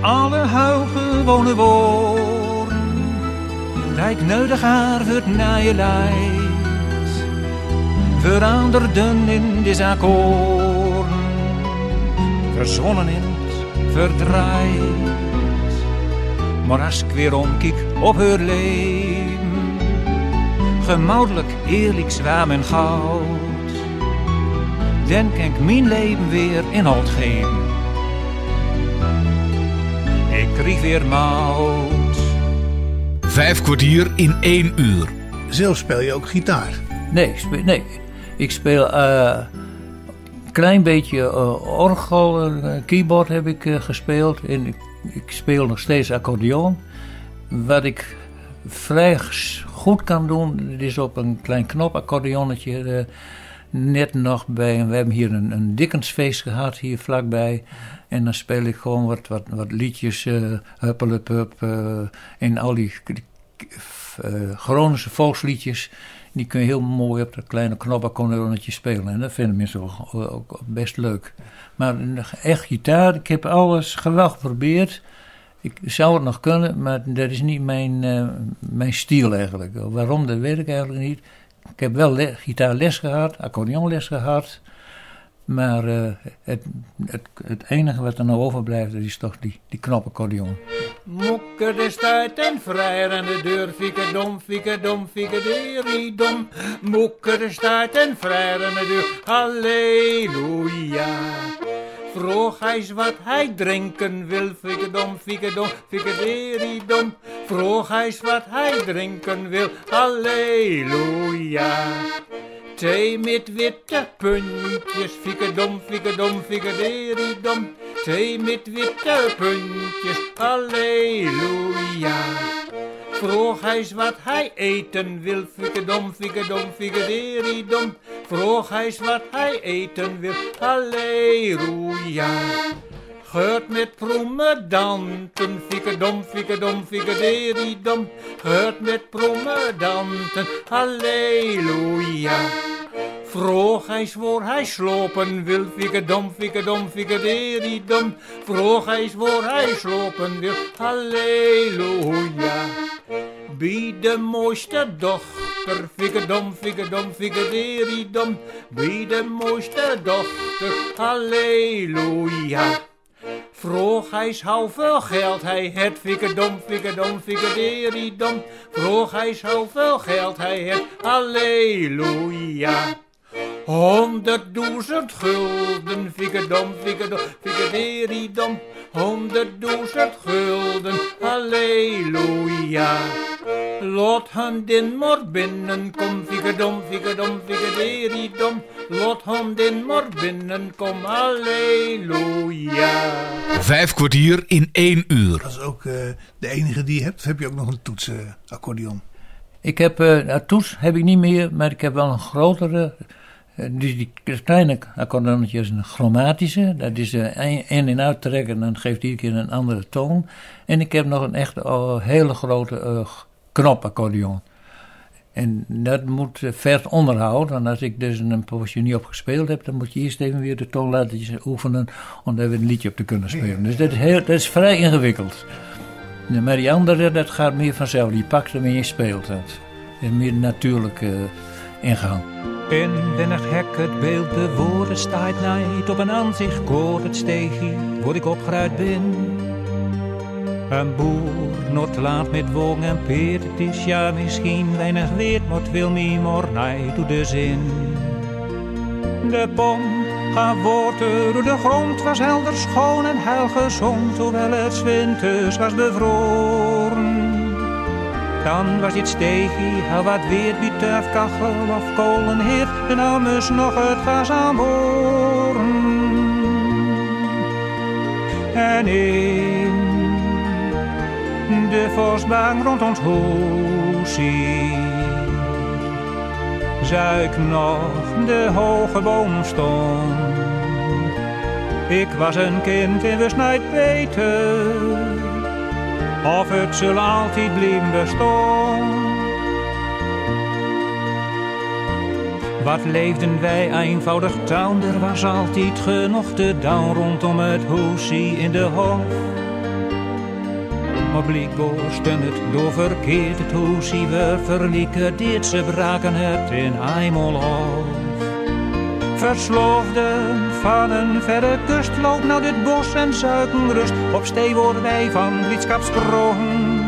Alle huilgewone woorden, ik nodig haar wordt naar je lijdt, veranderden in deze akkoorden, verzonnen in het verdriet. Maar als ik weer omkijk op haar leven, gemoudelijk, eerlijk, zwaar en goud, dan kan ik mijn leven weer inhoud geven. Ik kreeg weer mout. Vijf kwartier in één uur. Zelf speel je ook gitaar. Nee, ik speel, nee. Ik speel eh, een klein beetje eh, orgel, en keyboard heb ik eh, gespeeld. En ik, ik speel nog steeds accordeon. Wat ik vrij goed kan doen, is op een klein knopaccordeonnetje. eh, net nog bij, we hebben hier een, een Dickensfeest gehad, hier vlakbij. En dan speel ik gewoon wat, wat, wat liedjes, uh, Huppelepup en al die, Groningse volksliedjes. Die kun je heel mooi op dat kleine knopaccordeonnetje spelen. En dat vinden mensen ook, ook best leuk. Maar echt gitaar, ik heb alles geweldig geprobeerd. Ik zou het nog kunnen, maar dat is niet mijn, uh, mijn stijl eigenlijk. Waarom, dat weet ik eigenlijk niet. Ik heb wel le gitaarles gehad, accordeonles gehad. Maar uh, het, het, het, enige wat er nou overblijft, is toch die, die knopaccordeon. Moeke de stuit en vrijer en de deur, fieke dom, fieke dom, fieke dom. Moeke de stuit en vrijer en de deur, halleluja. Vroeg hij wat hij drinken wil, fieke dom, fieke dom, dom. Vroeg hij wat hij drinken wil, halleluja. Thee met witte puntjes, fikkedom, fikkedom, fikkederi-dom. Thee met witte puntjes, halleluja. Vroeg hij wat hij eten wil, fikkedom, fikkedom, fikkederi-dom. Vroeg hij wat hij eten wil, halleluja. Geurt met promedanten, fikkedom, fikkedom, fikkederi-dom. Geurt met promedanten, halleluja. Vroeg hij zwoer hij slopen wil, fikkedom, fikkedom, fikkederi-dom. Vroeg hij zwoer hij slopen wil, halleluja. Bij de mooiste dochter, fikkedom, fikkedom, fikkederi-dom. Bij de mooiste dochter, halleluja. Vroeg hij hoeveel geld hij het, fikkedom, fikkedom, fikkederi-dom. Vroeg hij hoeveel geld hij het, halleluja. Honderdduizend gulden, fikkedom, fikkedom, fikkederi-dom. Honderdduizend gulden, halleluja. Lot hun din maar binnenkom, fikkedom, fikkedom, fikkederi-dom. Lot hun din maar binnenkom, halleluja. Vijf kwartier in één uur. Dat is ook eh, de enige die je hebt. Of heb je ook nog een toetsenaccordeon? Ik heb, eh nou, toets heb ik niet meer, maar ik heb wel een grotere. Eh, dus die kleine accordeonnetje is een chromatische. Dat is eh, in en uit trekken en dan geeft iedere keer een andere toon. En ik heb nog een echt oh, hele grote eh, knopaccordeon. En dat moet eh, vers onderhouden. Want als ik dus een poosje niet op gespeeld heb, dan moet je eerst even weer de toon laten oefenen om daar weer een liedje op te kunnen spelen. Dus dat is, heel, dat is vrij ingewikkeld. Maar die andere, dat gaat meer vanzelf. Die pakt hem en je speelt het. Het is meer natuurlijk eh, ingang. In wennig hek het beeld de woorden staat nijd op een aanzicht koor het steegje waar ik opgeruid ben. Een boer, not laat met wong en peert, is ja misschien weinig weet, maar wil niet meer nijd toe de zin. De pomp gaat water door de grond was helder schoon en heil gezond, hoewel het winters was bevroren. Dan was dit steegje heel wat weer bij turfkachel of kolenheer. En dan moest nog het gas aan boren. En in de vosbaan rond ons huisie zou ik nog de hoge boom staan. Ik was een kind wist niet beter of het zal altijd blijven bestaan. Wat leefden wij eenvoudig town, er was altijd genoeg te doen rondom het hoesie in de hof. Maar blijkbaar stond het door verkeerd, het hoesie we verlieken, dit ze braken het in eenmaal af. Versloofden van een verre kust loopt nou dit bos en zuiken rust. Op stee worden wij van blijdschap sprongen.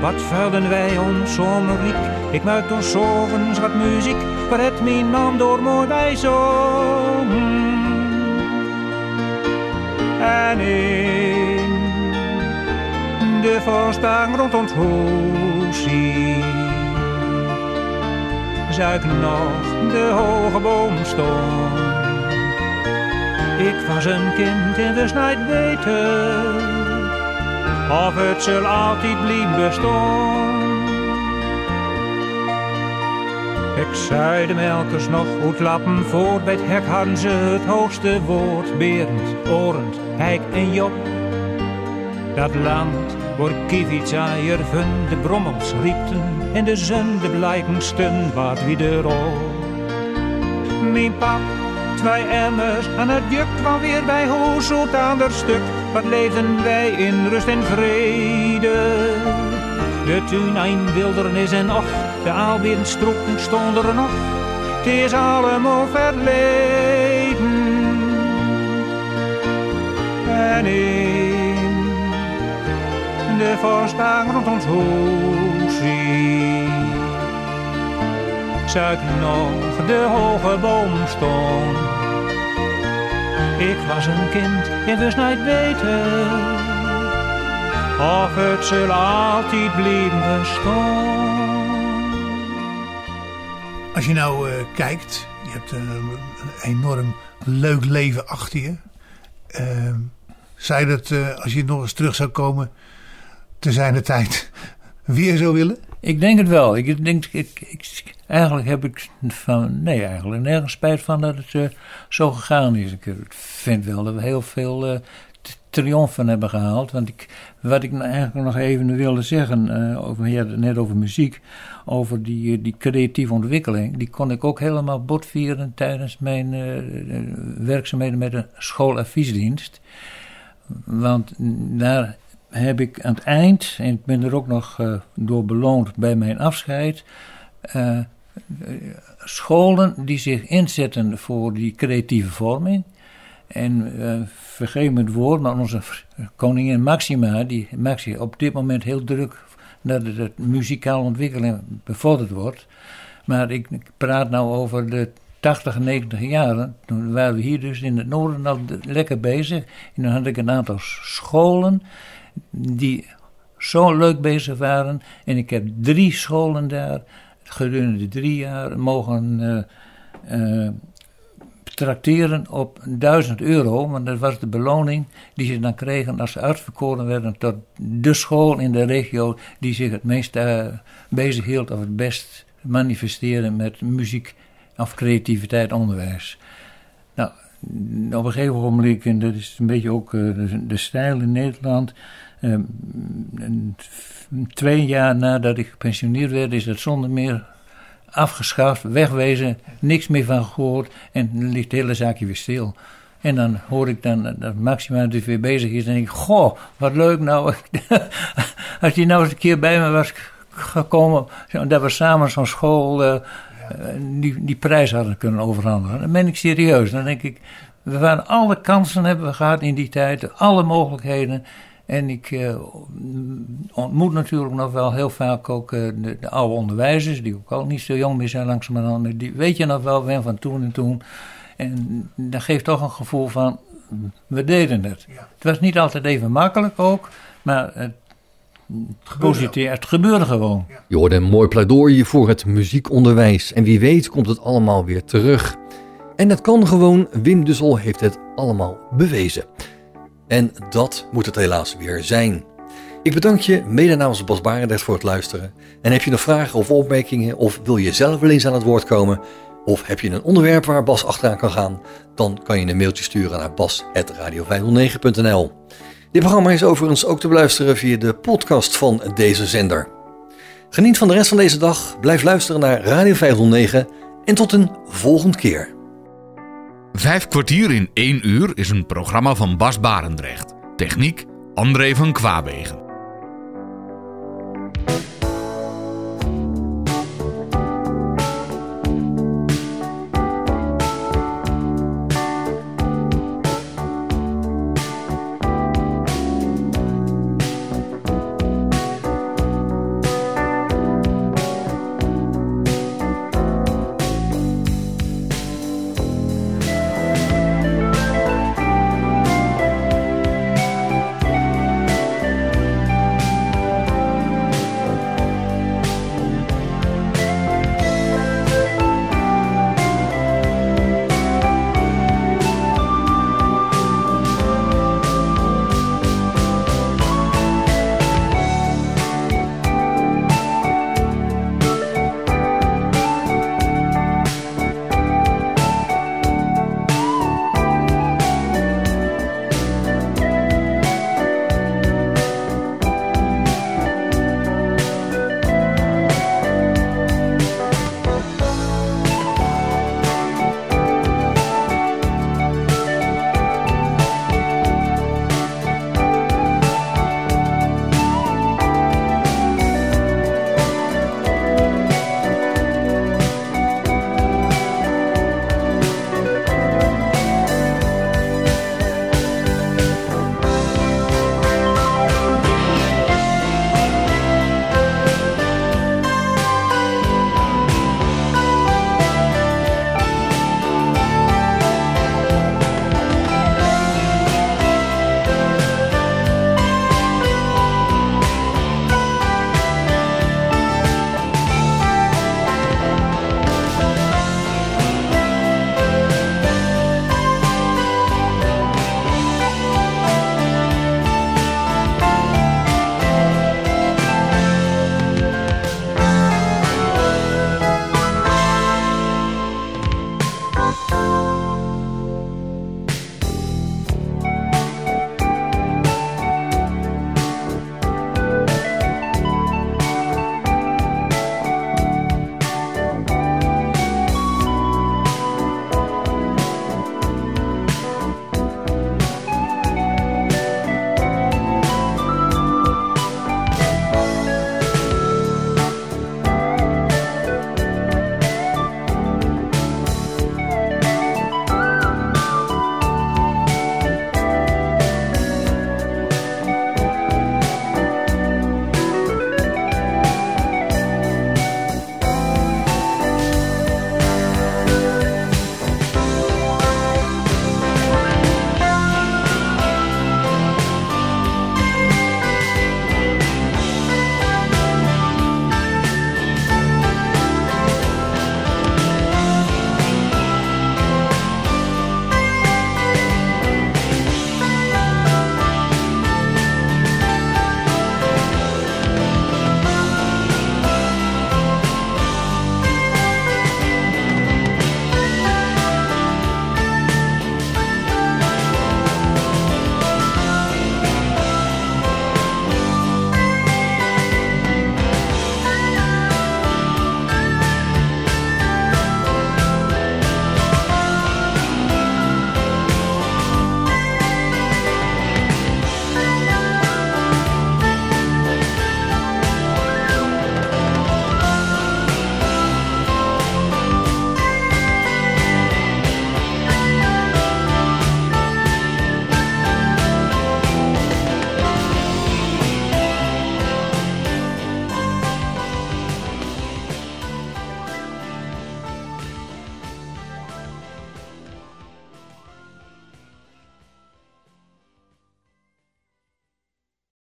Wat vuilden wij ons zomerriek? Ik maak ons zovens wat muziek, waar het mijn man door mooi bij zongen. En in de voorstang rond ons hoesie zou ik nog de hoge boom. Ik was een kind en wist niet beter, of het zal altijd blijven bestaan. Ik zei de melkers nog goed lappen voor bij het hek hadden ze het hoogste woord. Berend, Orend, Hijk en Job. Dat land waar kievitsaier van de brommels riepten en de zon de blijkensten wat wie de. Mijn twee emmers en het juk kwam weer bij hoe zoet aan der stuk. Wat leefden wij in rust en vrede. De tuin een wildernis en och, de aalberen stroeken stonden er nog. Het is allemaal verleden. En in de voorstang rond ons hoesie. Zou ik nog de hoge boom staan. Ik was een kind en wist niet beter. Of het zal altijd blijven bestaan. Als je nou eh, kijkt, je hebt een enorm leuk leven achter je. Uh, zou je dat, eh, als je nog eens terug zou komen, te zijn de tijd, weer zo willen? Ik denk het wel. Ik denk, ik, eigenlijk heb ik van, nee, eigenlijk nergens spijt van dat het uh, zo gegaan is. Ik vind wel dat we heel veel uh, triomfen hebben gehaald. Want ik, wat ik nou eigenlijk nog even wilde zeggen, uh, over, ja, net over muziek, over die, die creatieve ontwikkeling, die kon ik ook helemaal botvieren tijdens mijn werkzaamheden met de schooladviesdienst. Want daar heb ik aan het eind, en ik ben er ook nog uh, door beloond bij mijn afscheid, uh, scholen die zich inzetten voor die creatieve vorming. En uh, vergeef me het woord, maar onze koningin Maxima, die Maxima op dit moment heel druk dat de muzikale ontwikkeling bevorderd wordt. Maar ik, ik praat nou over de 80 en 90 jaren. Toen waren we hier dus in het noorden al lekker bezig. En dan had ik een aantal scholen die zo leuk bezig waren. En ik heb drie scholen daar gedurende drie jaar mogen uh, trakteren op 1000 euro. Want dat was de beloning die ze dan kregen als ze uitverkoren werden tot de school in de regio die zich het meest uh, bezig hield of het best manifesteren met muziek of creativiteit onderwijs. Op een gegeven moment, en dat is een beetje ook de, de stijl in Nederland, uh, twee jaar nadat ik gepensioneerd werd, is dat zonder meer afgeschaft, wegwezen, niks meer van gehoord en dan ligt het hele zaakje weer stil. En dan hoor ik dan dat Maxima dus weer bezig is en denk ik, goh, wat leuk nou. Als hij nou eens een keer bij me was gekomen, dat we samen zo'n school uh, die, die prijs hadden kunnen overhandigen. Dan ben ik serieus. Dan denk ik, we waren alle kansen hebben we gehad in die tijd, alle mogelijkheden. En ik uh, ontmoet natuurlijk nog wel heel vaak ook uh, de, de, oude onderwijzers, die ook al niet zo jong meer zijn langzamerhand. Die weet je nog wel weer van toen en toen. En dat geeft toch een gevoel van, we deden het. Ja. Het was niet altijd even makkelijk ook, maar het, positief, het gebeurde gewoon. Ja. Je hoorde een mooi pleidooi voor het muziekonderwijs. En wie weet komt het allemaal weer terug. En het kan gewoon, Wim Dussel heeft het allemaal bewezen. En dat moet het helaas weer zijn. Ik bedank je mede namens Bas Barendrecht voor het luisteren. En heb je nog vragen of opmerkingen of wil je zelf wel eens aan het woord komen... of heb je een onderwerp waar Bas achteraan kan gaan... dan kan je een mailtje sturen naar bas.radio509.nl Dit programma is overigens ook te beluisteren via de podcast van deze zender. Geniet van de rest van deze dag, blijf luisteren naar Radio 509 en tot een volgende keer. Vijf kwartier in één uur is een programma van Bas Barendrecht. Techniek André van Kwaabegen.